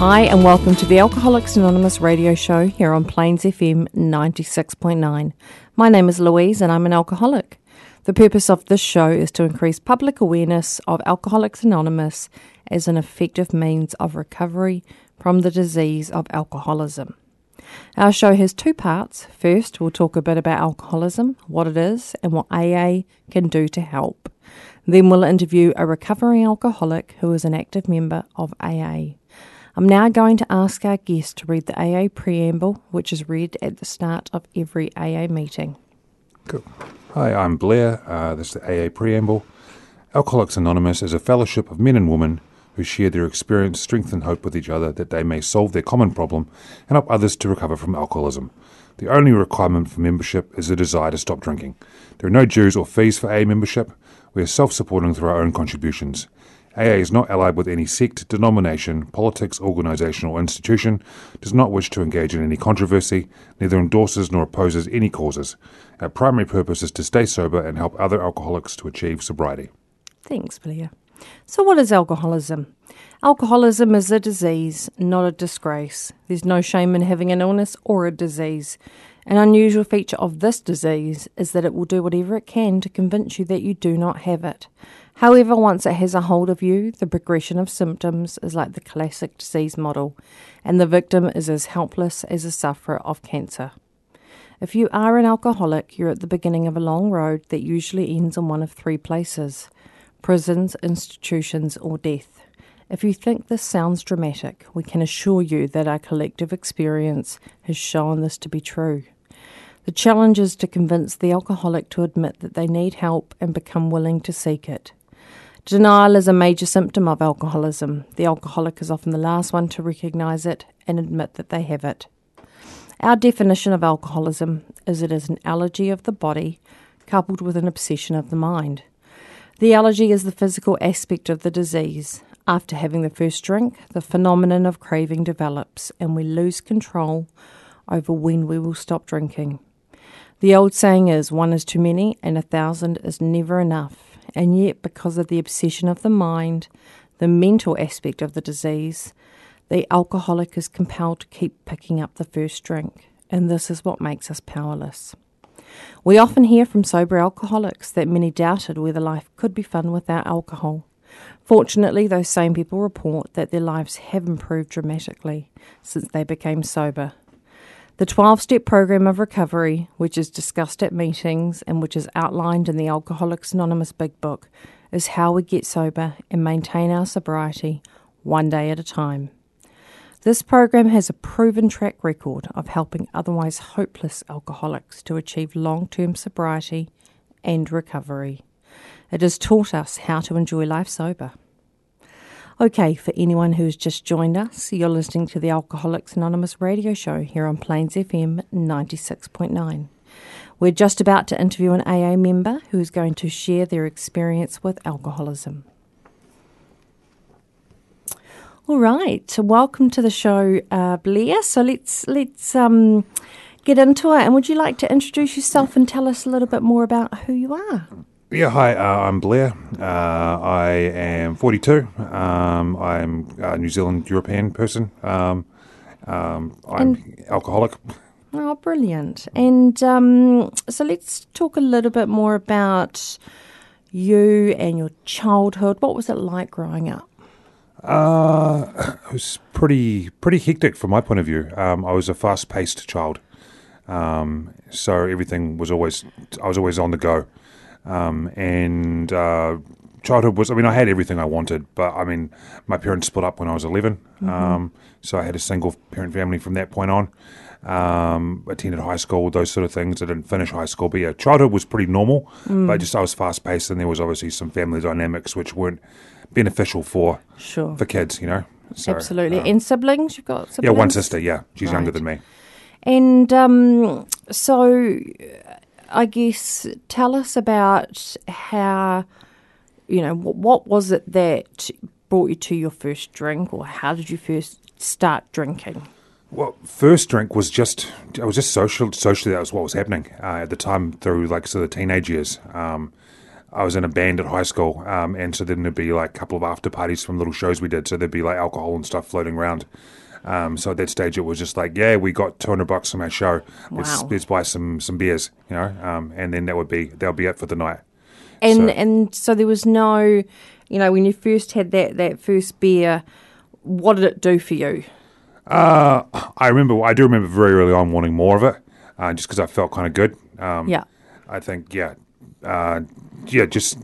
Hi, and welcome to the Alcoholics Anonymous radio show here on Plains FM 96.9. My name is Louise, and I'm an alcoholic. The purpose of this show is to increase public awareness of Alcoholics Anonymous as an effective means of recovery from the disease of alcoholism. Our show has two parts. First, we'll talk a bit about alcoholism, what it is, and what AA can do to help. Then we'll interview a recovering alcoholic who is an active member of AA. I'm now going to ask our guest to read the AA preamble, which is read at the start of every AA meeting. Cool. Hi, I'm Blair. Uh, this is the AA preamble. Alcoholics Anonymous is a fellowship of men and women who share their experience, strength, and hope with each other that they may solve their common problem and help others to recover from alcoholism. The only requirement for membership is a desire to stop drinking. There are no dues or fees for AA membership. We are self supporting through our own contributions. AA is not allied with any sect, denomination, politics, organisation, or institution, does not wish to engage in any controversy, neither endorses nor opposes any causes. Our primary purpose is to stay sober and help other alcoholics to achieve sobriety. Thanks, Blair. So, what is alcoholism? Alcoholism is a disease, not a disgrace. There's no shame in having an illness or a disease. An unusual feature of this disease is that it will do whatever it can to convince you that you do not have it. However, once it has a hold of you, the progression of symptoms is like the classic disease model, and the victim is as helpless as a sufferer of cancer. If you are an alcoholic, you're at the beginning of a long road that usually ends in one of three places prisons, institutions, or death. If you think this sounds dramatic, we can assure you that our collective experience has shown this to be true. The challenge is to convince the alcoholic to admit that they need help and become willing to seek it. Denial is a major symptom of alcoholism. The alcoholic is often the last one to recognise it and admit that they have it. Our definition of alcoholism is it is an allergy of the body coupled with an obsession of the mind. The allergy is the physical aspect of the disease. After having the first drink, the phenomenon of craving develops and we lose control over when we will stop drinking. The old saying is one is too many and a thousand is never enough and yet, because of the obsession of the mind, the mental aspect of the disease, the alcoholic is compelled to keep picking up the first drink, and this is what makes us powerless. We often hear from sober alcoholics that many doubted whether life could be fun without alcohol. Fortunately, those same people report that their lives have improved dramatically since they became sober, the 12 step program of recovery, which is discussed at meetings and which is outlined in the Alcoholics Anonymous Big Book, is how we get sober and maintain our sobriety one day at a time. This program has a proven track record of helping otherwise hopeless alcoholics to achieve long term sobriety and recovery. It has taught us how to enjoy life sober. Okay, for anyone who's just joined us, you're listening to the Alcoholics Anonymous radio show here on Plains FM 96.9. We're just about to interview an AA member who's going to share their experience with alcoholism. All right, welcome to the show, uh, Blair. So let's let's um, get into it. And would you like to introduce yourself and tell us a little bit more about who you are? Yeah, hi, uh, I'm Blair. Uh, I am 42. Um, I'm a New Zealand European person. Um, um, I'm and, alcoholic. Oh, brilliant. And um, so let's talk a little bit more about you and your childhood. What was it like growing up? Uh, it was pretty pretty hectic from my point of view. Um, I was a fast paced child, um, so everything was always I was always on the go. Um, and uh, childhood was, I mean, I had everything I wanted, but I mean, my parents split up when I was 11. Mm-hmm. Um, so I had a single parent family from that point on. Um, attended high school, those sort of things. I didn't finish high school, but yeah, childhood was pretty normal, mm. but just I was fast paced and there was obviously some family dynamics which weren't beneficial for sure. for kids, you know. So, Absolutely. um, and siblings? You've got yeah, one sister. Yeah, she's younger than me. And um, so, I guess, tell us about how, you know, what, was it that brought you to your first drink, or how did you first start drinking? Well, first drink was just I was just social. Socially, that was what was happening uh, at the time through like sort of teenage years. Um, I was in a band at high school, um, and so then there'd be like a couple of after parties from little shows we did. So there'd be like alcohol and stuff floating around. Um, so at that stage, it was just like, yeah, we got two hundred bucks from our show. Let's, Wow. let's buy some some beers, you know. Um, and then that would be that'll be it for the night. And So- and so there was no, you know, when you first had that that first beer, what did it do for you? Uh, I remember, I do remember very early on wanting more of it, uh, just because I felt kind of good. Um, Yeah. I think, yeah, uh, yeah, just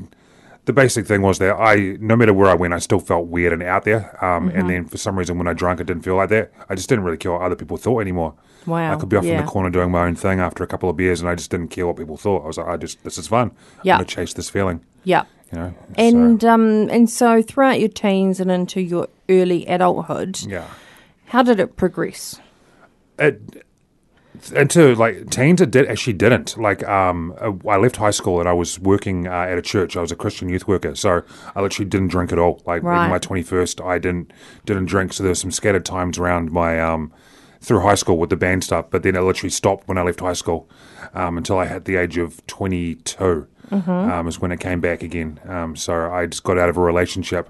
the basic thing was that I, no matter where I went, I still felt weird and out there. Um, Mm-hmm. And then for some reason, when I drank, it didn't feel like that. I just didn't really care what other people thought anymore. Wow, I could be off in the corner doing my own thing after a couple of beers, and I just didn't care what people thought. I was like, I just, this is fun. Yeah. I'm gonna chase this feeling. Yeah. You know. And so, um and so throughout your teens and into your early adulthood, yeah. how did it progress? it into like teens it did actually didn't. Like um uh, i left high school and i was working uh, at a church. I was a christian youth worker so i literally didn't drink at all. Like Right. my 21st i didn't didn't drink. So there was some scattered times around my um through high school with the band stuff but then it literally stopped when i left high school um, until i hit the age of 22 um, is when it came back again. Um, so i just got out of a relationship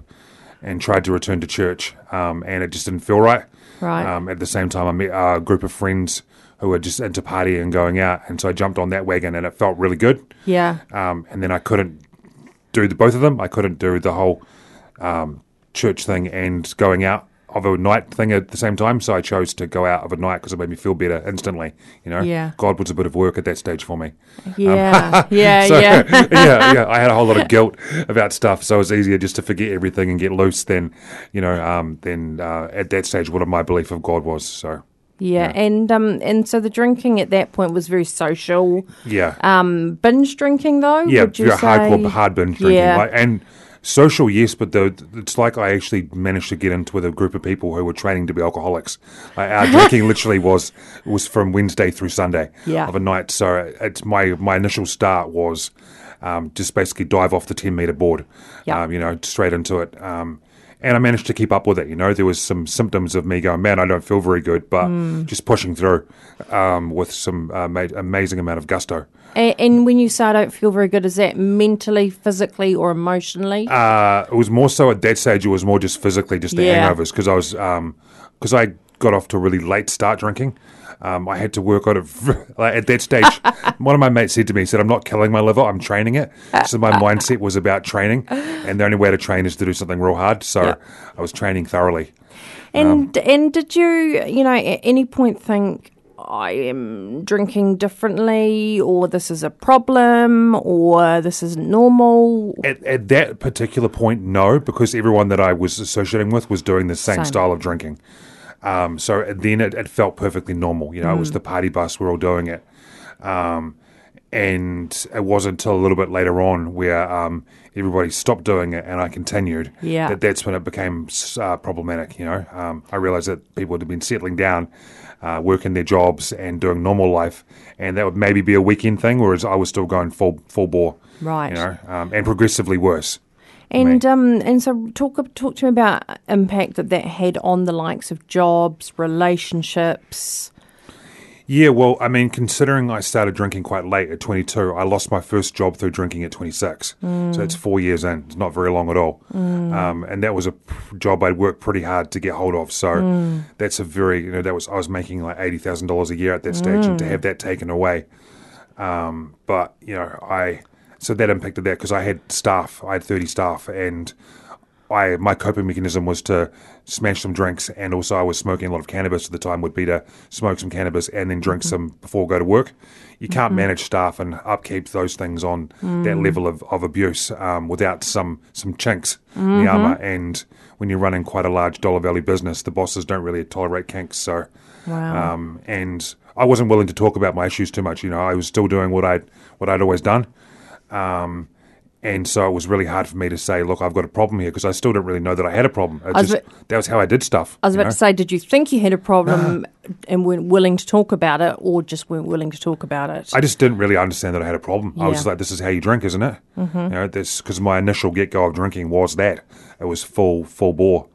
and tried to return to church um, and it just didn't feel right. Right. um, at the same time, I met a group of friends who were just into partying and going out, and so I jumped on that wagon, and it felt really good. Yeah. Um, and then I couldn't do the both of them. I couldn't do the whole um, church thing and going out of a night thing at the same time. So I chose to go out of a night because it made me feel better instantly. You know, Yeah. God was a bit of work at that stage for me. Yeah. yeah, Um, So, yeah. yeah, yeah. I had a whole lot of guilt about stuff, so it was easier just to forget everything and get loose than, you know, um, than uh, at that stage what my belief of God was. So, Yeah, and um, and so the drinking at that point was very social. yeah, Um, binge drinking though. yeah, would you very hardcore, hard binge drinking, Yeah. like, and social, yes, but the, it's like I actually managed to get into with a group of people who were training to be alcoholics. Like, our drinking literally was was from Wednesday through Sunday Yeah. of a night. So it's my my initial start was um, just basically dive off the ten meter board, Yeah. um, you know, straight into it. Um, and I managed to keep up with it. You know, there was some symptoms of me going, man, I don't feel very good, but Mm. just pushing through um, with some uh, ma- amazing amount of gusto. And, and when you say I don't feel very good, is that mentally, physically, or emotionally? Uh, it was more so at that stage. It was more just physically, just the Yeah. hangovers, because I was because I got off to a really late start drinking. Um, I had to work on it like, at that stage. one of my mates said to me, he "said I'm not killing my liver, I'm training it." So my mindset was about training, and the only way to train is to do something real hard. So Yeah. I was training thoroughly. and and did you, you know, at any point think I am drinking differently, or this is a problem, or this isn't normal? At, at that particular point, no, because everyone that I was associating with was doing the same, Same. style of drinking. Um, so then it, it felt perfectly normal. You know, it was the party bus, we're all doing it. Um, and it wasn't until a little bit later on where um, everybody stopped doing it and I continued. Yeah. That that's when it became uh, problematic. You know, um, I realized that people had been settling down, uh, working their jobs and doing normal life, and that would maybe be a weekend thing, whereas I was still going full full bore. Right. You know, um, and progressively worse. And um, and so talk talk to me about impact that that had on the likes of jobs, relationships. Yeah, well, I mean, considering I started drinking quite late at 22, I lost my first job through drinking at 26. So it's four years in. It's not very long at all. Um, and that was a p- job I'd worked pretty hard to get hold of. So that's a very, you know, that was, I was making like $80,000 a year at that stage. And to have that taken away, um, but, you know, I, so that impacted that because I had staff, I had 30 staff and I my coping mechanism was to smash some drinks, and also I was smoking a lot of cannabis at the time. Would be to smoke some cannabis and then drink some before go to work. You can't manage staff and upkeep those things on that level of, of abuse um, without some some chinks in the armor. And when you're running quite a large dollar value business, the bosses don't really tolerate kinks. So, Wow. um, and I wasn't willing to talk about my issues too much. You know, I was still doing what I what I'd always done. Um, And so it was really hard for me to say, look, I've got a problem here because I still didn't really know that I had a problem. It I was just, that was how I did stuff. I was about know? to say, did you think you had a problem and weren't willing to talk about it, or just weren't willing to talk about it? I just didn't really understand that I had a problem. I was just like, this is how you drink, isn't it? Mm-hmm. You know, because my initial get go of drinking was that it was full full bore.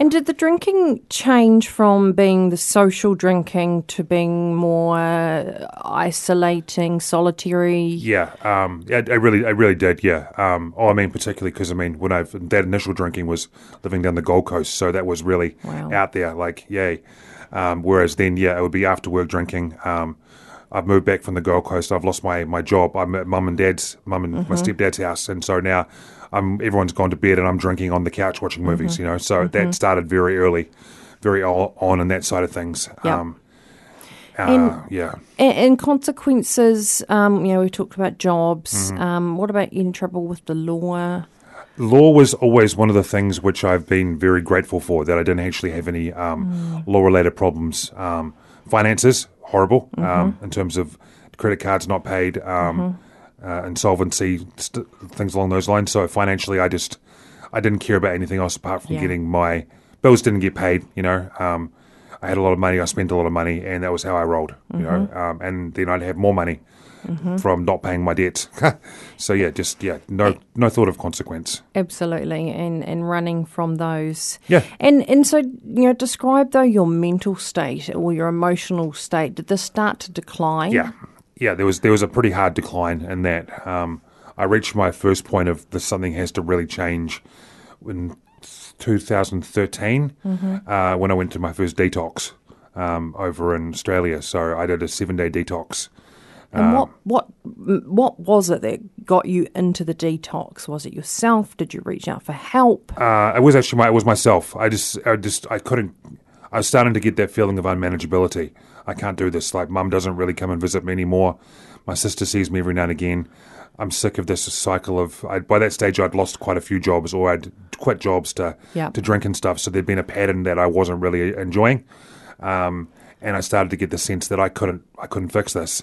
And did the drinking change from being the social drinking to being more uh, isolating, solitary? Yeah, um, I, I really, I really did. Yeah. Um, oh, I mean, particularly because I mean, when I that initial drinking was living down the Gold Coast, so that was really Wow. out there. Like, yay. Um, whereas then, yeah, it would be after work drinking. Um, I've moved back from the Gold Coast. I've lost my, my job. I'm at mum and dad's, mum and my stepdad's house, and so now I'm everyone's gone to bed, and I'm drinking on the couch watching movies. You know, so that started very early, very on in that side of things. Yeah. Um, uh, And- yeah. And, consequences, um, you know, we talked about jobs. Mm-hmm. Um, what about in trouble with the law? Law was always one of the things which I've been very grateful for that I didn't actually have any um, law related problems. Um, finances, horrible um, in terms of credit cards not paid, um, uh, insolvency, st- things along those lines. So financially, I just I didn't care about anything else apart from Yeah. getting my bills didn't get paid. You know, um, I had a lot of money, I spent a lot of money, and that was how I rolled. You know, um, and then I'd have more money. From not paying my debts, so yeah, just yeah, no no thought of consequence. Absolutely, and and running from those. Yeah. And and so you know, describe though your mental state or your emotional state. Did this start to decline? Yeah, yeah. There was there was a pretty hard decline in that. Um, I reached my first point of this something has to really change in 2013 uh, when I went to my first detox um, over in Australia. So I did a seven day detox. And Um, what what what was it that got you into the detox? Was it yourself? Did you reach out for help? Uh, it was actually my it was myself. I just I just I couldn't. I was starting to get that feeling of unmanageability. I can't do this. Like mum doesn't really come and visit me anymore. My sister sees me every now and again. I'm sick of this cycle of. I, by that stage, I'd lost quite a few jobs, or I'd quit jobs to Yeah. to drink and stuff. So there'd been a pattern that I wasn't really enjoying, um, and I started to get the sense that I couldn't I couldn't fix this.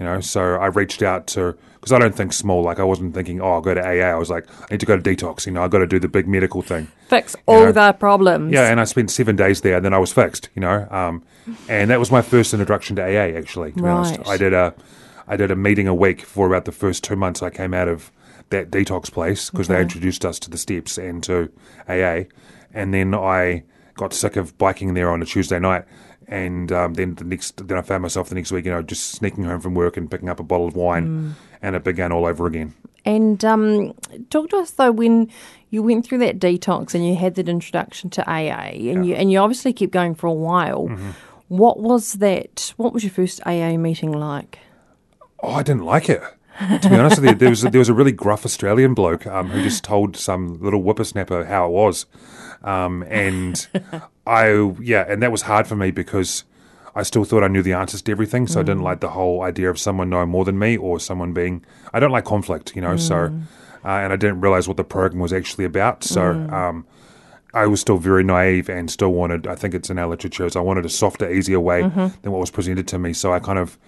You know, so I reached out to because I don't think small. Like I wasn't thinking, oh, I'll go to AA. I was like, I need to go to detox. You know, I got to do the big medical thing. Fix all know, the problems. Yeah, and I spent seven days there, and then I was fixed. You know, um, and that was my first introduction to AA. Actually, to be honest, I did a, I did a meeting a week for about the first two months. I came out of that detox place because they introduced us to the steps and to AA, and then I got sick of biking there on a Tuesday night. And um, then the next, then I found myself the next week, you know, just sneaking home from work and picking up a bottle of wine, and it began all over again. And um, talk to us though when you went through that detox and you had that introduction to AA, and you and you obviously kept going for a while. Mm-hmm. What was that? What was your first AA meeting like? Oh, I didn't like it. To be honest with you, there was a, there was a really gruff Australian bloke um, who just told some little whippersnapper how it was, um, and I yeah, and that was hard for me because I still thought I knew the answers to everything, so I didn't like the whole idea of someone knowing more than me or someone being. I don't like conflict, you know. So, uh, and I didn't realize what the program was actually about. So. Um, I was still very naive and still wanted, I think it's in our literature, so I wanted a softer, easier way than what was presented to me. So I kind of,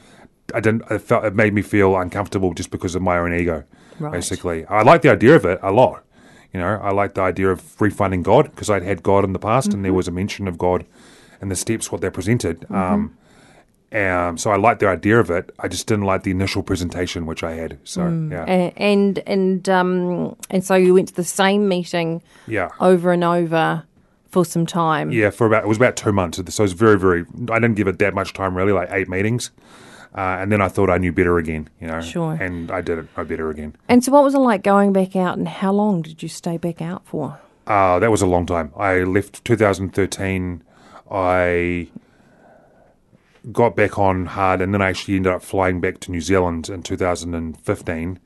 I didn't, I felt it made me feel uncomfortable just because of my own ego, Right. basically. I like the idea of it a lot. You know, I like the idea of refinding God because I'd had God in the past and there was a mention of God and the steps, what they presented. Um, um, so I liked the idea of it. I just didn't like the initial presentation, which I had. So, yeah. And and um, and so you went to the same meeting Yeah. over and over for some time. Yeah, for about it was about two months. So it was very, very. I didn't give it that much time, really, like eight meetings, uh, and then I thought I knew better again. You know, Sure. and I didn't know better again. And so, what was it like going back out, and how long did you stay back out for? Uh, that was a long time. I left 2013. I got back on hard, and then I actually ended up flying back to New Zealand in 2015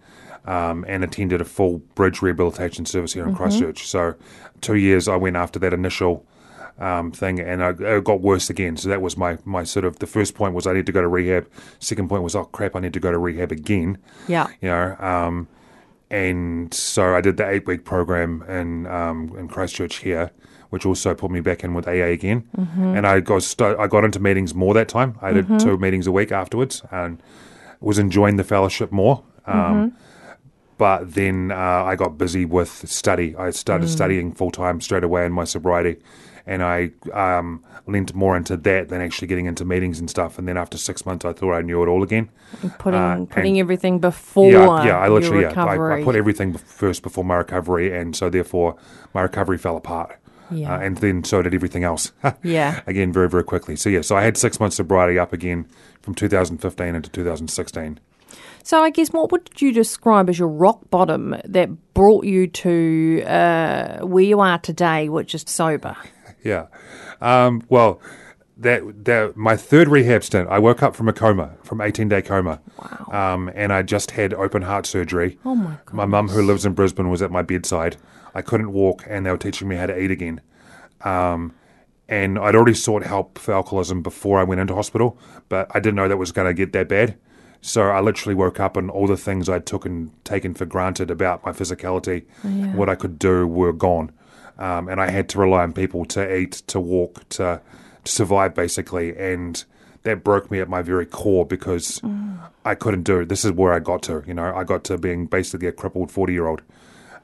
um, and attended a full bridge rehabilitation service here in Christchurch. So, two years I went after that initial um, thing, and I, it got worse again. So that was my my sort of the first point was I need to go to rehab. Second point was oh crap, I need to go to rehab again. Yeah. you know. Um, and so I did the eight week program in um, in Christchurch here, which also put me back in with AA again. And I got st- I got into meetings more that time. I did two meetings a week afterwards, and was enjoying the fellowship more. Um, but then uh, I got busy with study. I started studying full time straight away in my sobriety, and I um, leaned more into that than actually getting into meetings and stuff. And then after six months, I thought I knew it all again. Putting Uh, putting everything before yeah, yeah. I literally, yeah, I. I put everything first before my recovery, and so therefore my recovery fell apart. Yeah. Uh, and then so did everything else. Yeah. Again, very, very quickly. So, yeah, so I had six months sobriety up again from 2015 into 2016. So I guess what would you describe as your rock bottom that brought you to uh, where you are today, which is sober? Yeah. Um, well, that that my third rehab stint, I woke up from a coma, from 18 day coma. Wow. Um, and I just had open heart surgery. Oh my god! My mum, who lives in Brisbane, was at my bedside. I couldn't walk, and they were teaching me how to eat again. Um, and I'd already sought help for alcoholism before I went into hospital, but I didn't know that was going to get that bad. So I literally woke up, and all the things I'd took and taken for granted about my physicality, what I could do, were gone. Um, and I had to rely on people to eat, to walk, to, to survive, basically. And that broke me at my very core because I couldn't do it. This is where I got to. You know, I got to being basically a crippled forty-year-old.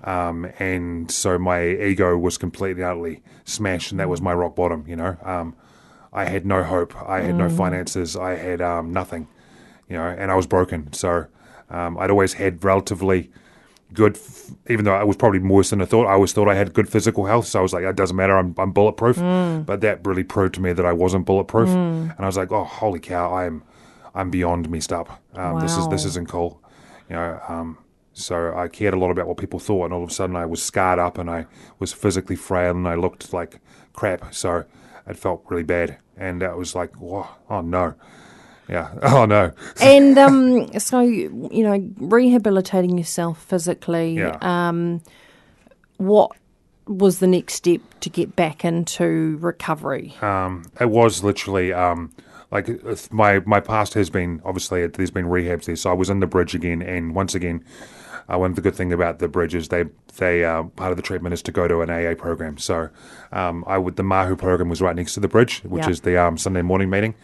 Um, and so my ego was completely utterly smashed, and that was my rock bottom. You know, um, I had no hope, I had no finances, I had um, nothing. You know, and I was broken. So um, I'd always had relatively good, f- even though I was probably worse than I thought. I always thought I had good physical health, so I was like, it doesn't matter, I'm, I'm bulletproof. But that really proved to me that I wasn't bulletproof, and I was like, oh, holy cow, I'm I'm beyond messed up. Um, This is this isn't cool. You know, um, so I cared a lot about what people thought, and all of a sudden I was scarred up, and I was physically frail, and I looked like crap. So it felt really bad, and it was like, whoa, oh no, yeah, oh no, and um, so you know, rehabilitating yourself physically. Yeah. Um, what was the next step to get back into recovery? um, it was literally um, like my my past has been obviously there's been rehabs there. So I was in the bridge again, and once again, uh, one of the good thing about the bridge is they they uh, part of the treatment is to go to an AA program. So um, I would the Mahu program was right next to the bridge, which is the um, Sunday morning meeting,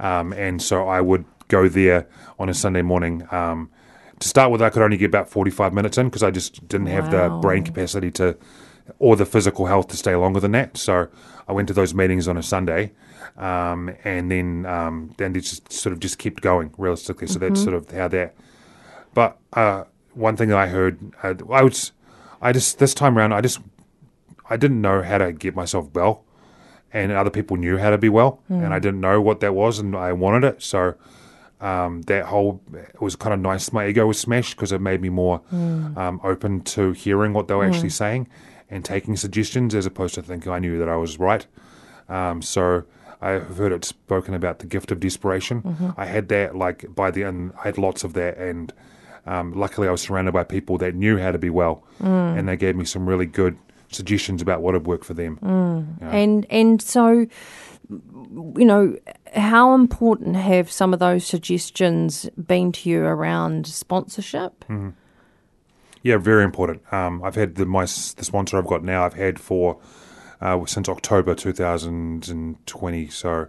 um, and so I would go there on a Sunday morning. Um, to start with, I could only get about 45 minutes in because I just didn't have the brain capacity to, or the physical health to stay longer than that. So I went to those meetings on a Sunday, um, and then um, then it just sort of just kept going realistically. So that's sort of how that. But uh, one thing that I heard, uh, I was, I just this time around, I just, I didn't know how to get myself well, and other people knew how to be well, and I didn't know what that was, and I wanted it. So um, that whole it was kind of nice. My ego was smashed because it made me more um, open to hearing what they were actually saying and taking suggestions as opposed to thinking I knew that I was right. Um, so I've heard it spoken about the gift of desperation. I had that like by the end. I had lots of that, and um, luckily I was surrounded by people that knew how to be well, and they gave me some really good suggestions about what would work for them. And and so, you know, how important have some of those suggestions been to you around sponsorship? Yeah, very important. Um, I've had the my the sponsor I've got now. I've had for uh, since October 2020. So,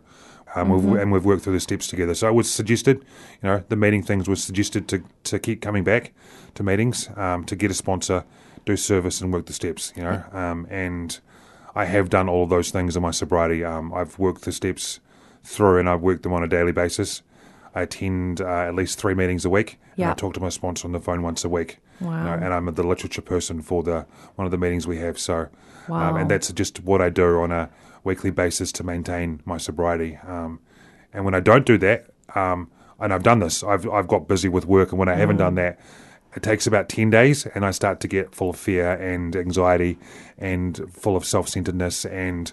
um, we've, and we've worked through the steps together. So it was suggested, you know, the meeting things was suggested to to keep coming back to meetings, um, to get a sponsor, do service, and work the steps. You know, um, and I have done all of those things in my sobriety. Um, I've worked the steps through, and I've worked them on a daily basis. I attend uh, at least three meetings a week, and Yeah. I talk to my sponsor on the phone once a week. you Wow. know, and I'm the literature person for the one of the meetings we have. So, um, Wow. and that's just what I do on a weekly basis to maintain my sobriety. Um, and when I don't do that, um, and I've done this, I've I've got busy with work, and when I haven't done that, it takes about ten days, and I start to get full of fear and anxiety, and full of self centeredness, and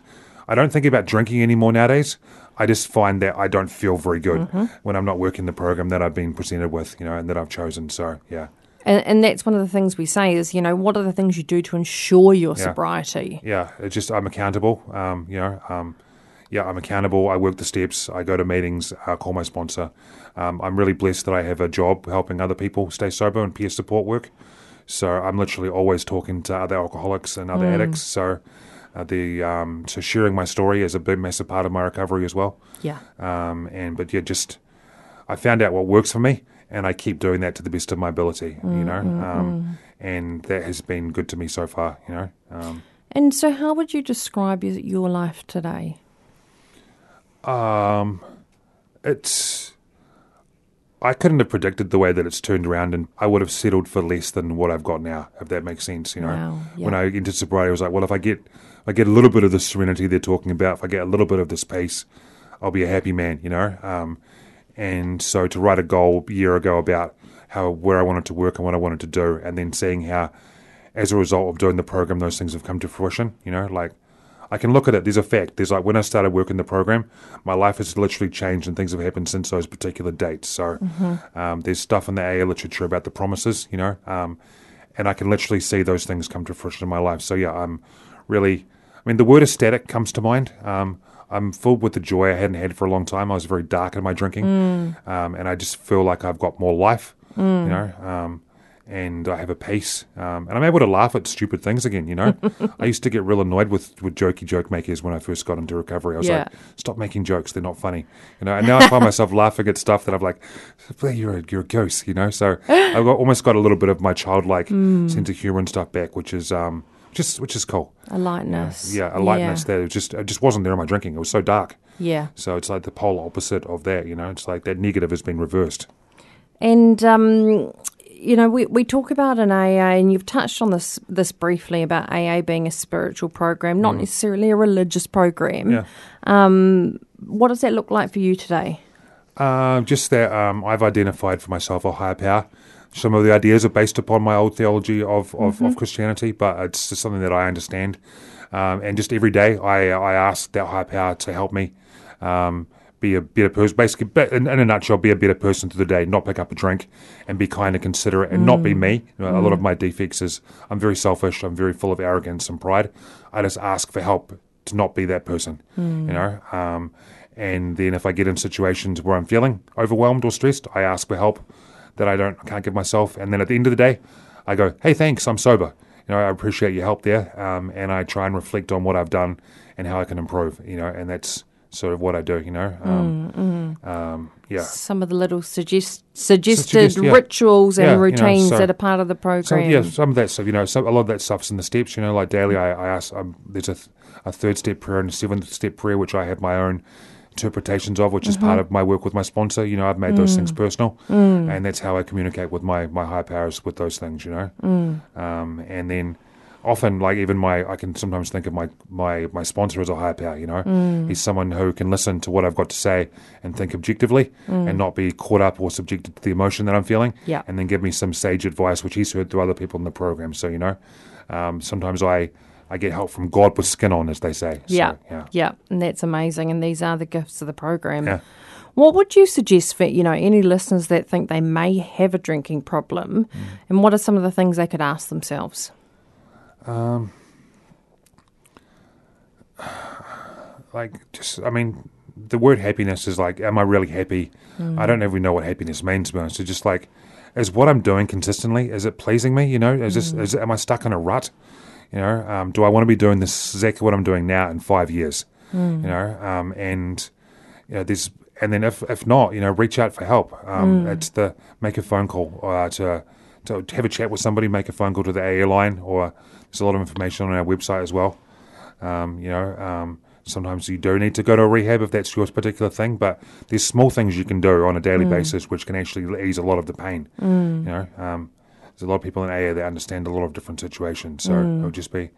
I don't think about drinking anymore nowadays. I just find that I don't feel very good when I'm not working the program that I've been presented with, you know, and that I've chosen. So, yeah. And, and that's one of the things we say is, you know, what are the things you do to ensure your Yeah. sobriety? yeah, it's just I'm accountable. Um, you know, um, yeah, I'm accountable. I work the steps. I go to meetings. I call my sponsor. Um, I'm really blessed that I have a job helping other people stay sober and peer support work. So I'm literally always talking to other alcoholics and other addicts. So uh, the um, so sharing my story is a big massive part of my recovery as well. Yeah. Um, and but yeah, just I found out what works for me, and I keep doing that to the best of my ability, Mm, you know, um, and that has been good to me so far, you know. Um, And so, how would you describe your, your life today? Um, it's. I couldn't have predicted the way that it's turned around, and I would have settled for less than what I've got now, if that makes sense. You know, Wow, yeah. when I entered sobriety, I was like, well, if I get, I get a little bit of the serenity they're talking about, if I get a little bit of this peace, I'll be a happy man. You know, um, and so to write a goal a year ago about how where I wanted to work and what I wanted to do, and then seeing how, as a result of doing the program, those things have come to fruition. You know, like I can look at it. There's a fact. There's like when I started working the program, my life has literally changed and things have happened since those particular dates. So um, there's stuff in the AA literature about the promises, you know, um, and I can literally see those things come to fruition in my life. So yeah, I'm really. I mean, the word ecstatic comes to mind. Um, I'm filled with the joy I hadn't had for a long time. I was very dark in my drinking, um, and I just feel like I've got more life, you know. Um, and I have a peace, um, and I'm able to laugh at stupid things again. You know, I used to get real annoyed with with jokey joke makers when I first got into recovery. I was Yeah. like, "Stop making jokes; they're not funny." You know, and now I find myself laughing at stuff that I'm like, "You're a you're a ghost," you know. So I've got, almost got a little bit of my childlike sense of humor and stuff back, which is um just which is cool. A lightness. Yeah, a lightness that it just it just wasn't there in my drinking. It was so dark. Yeah. So it's like the polar opposite of that. You know, it's like that negative has been reversed. And um, you know, we, we talk about an AA, and you've touched on this this briefly about AA being a spiritual program, not necessarily a religious program. Yeah. Um, what does that look like for you today? Uh, just that um, I've identified for myself a higher power. Some of the ideas are based upon my old theology of, of, of Christianity, but it's just something that I understand. Um, and just every day, I I ask that higher power to help me um, be a better person. Basically, be- in, in a nutshell, be a better person through the day. Not pick up a drink and be kind and considerate, and not be me. You know, A lot of my defects is I'm very selfish. I'm very full of arrogance and pride. I just ask for help to not be that person. You know. Um, and then if I get in situations where I'm feeling overwhelmed or stressed, I ask for help that I don't I can't give myself. And then at the end of the day, I go, "Hey, thanks, I'm sober. You know, I appreciate your help there." Um, and I try and reflect on what I've done and how I can improve. You know, and that's sort of what I do. You know, um, um, yeah. Some of the little suggest, suggested Suggest- yeah. rituals and Yeah, you know, routines so- that are part of the program. So yeah, some of that stuff, you know, some, a lot of that stuff's in the steps. You know, like daily, I, I ask. Um, there's a, th- a third step prayer and a seventh step prayer, which I have my own interpretations of, which is part of my work with my sponsor. You know, I've made those things personal, and that's how I communicate with my my high powers with those things. You know, um, and then often, like even my, I can sometimes think of my my my sponsor as a higher power. You know, he's someone who can listen to what I've got to say and think objectively, and not be caught up or subjected to the emotion that I'm feeling. Yeah. and then give me some sage advice, which he's heard through other people in the program. So you know, um, sometimes I I get help from God with skin on, as they say. So, yeah, yeah. yeah, and that's amazing. And these are the gifts of the program. Yeah. What would you suggest for you know any listeners that think they may have a drinking problem, Mm. and what are some of the things they could ask themselves? Like just I mean the word happiness is like am I really happy? I don't even know what happiness means honest. It's just like is what I'm doing consistently is it pleasing me? You know, is this is am I stuck in a rut? You know, um, do I want to be doing this exactly what I'm doing now in five years? You know, um, and you know, there's and then if if not, you know, reach out for help. Um, It's the make a phone call uh, to to have a chat with somebody, make a phone call to the AA line, or there's a lot of information on our website as well. Um, you know, um, sometimes you do need to go to a rehab if that's your particular thing, but there's small things you can do on a daily basis which can actually ease a lot of the pain. You know, um, there's a lot of people in AA that understand a lot of different situations, so it would just be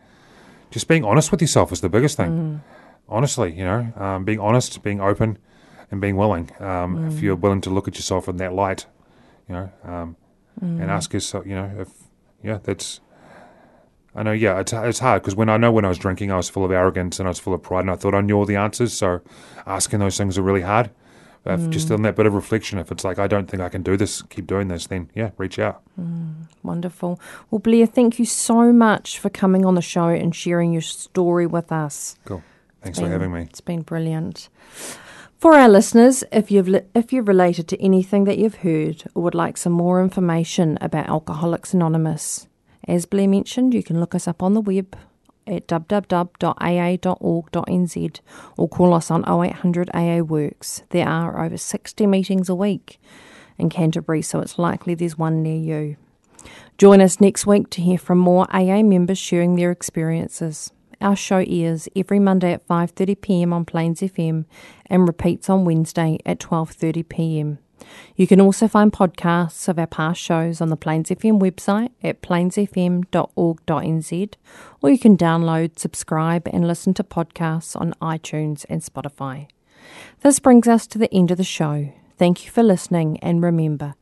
just being honest with yourself is the biggest thing. Honestly, you know, um, being honest, being open, and being willing. Um, If you're willing to look at yourself in that light, you know, um, and ask yourself, you know, if yeah, that's. I know, yeah, it's it's hard because when I know when I was drinking, I was full of arrogance and I was full of pride, and I thought I knew all the answers. So, asking those things are really hard. Uh, but if just mm. on that bit of reflection, if it's like I don't think I can do this, keep doing this, then yeah, reach out. Mm, wonderful. Well, Blair, thank you so much for coming on the show and sharing your story with us. Cool. Thanks for having me. It's been brilliant. For our listeners, if you've li- if you're related to anything that you've heard or would like some more information about Alcoholics Anonymous, as Blair mentioned, you can look us up on the web at www.aa.org.nz or call us on 0800 AA Works. There are over 60 meetings a week. in Canterbury, so it's likely there's one near you. Join us next week to hear from more AA members sharing their experiences. Our show airs every Monday at 5:30 p.m. on Plains FM and repeats on Wednesday at 12:30 p.m. You can also find podcasts of our past shows on the Plains FM website at plainsfm.org.nz, or you can download, subscribe, and listen to podcasts on iTunes and Spotify. This brings us to the end of the show. Thank you for listening, and remember,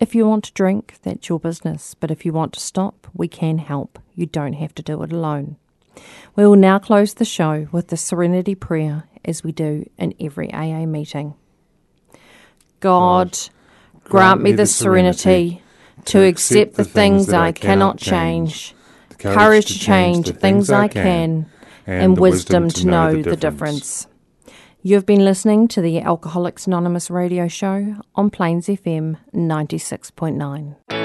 if you want to drink, that's your business, but if you want to stop, we can help. You don't have to do it alone. We will now close the show with the Serenity Prayer as we do in every AA meeting. God, grant me the serenity to accept the things I cannot change, the courage to change the things I can, and wisdom to know the difference. You've been listening to the Alcoholics Anonymous radio show on Plains FM 96.9.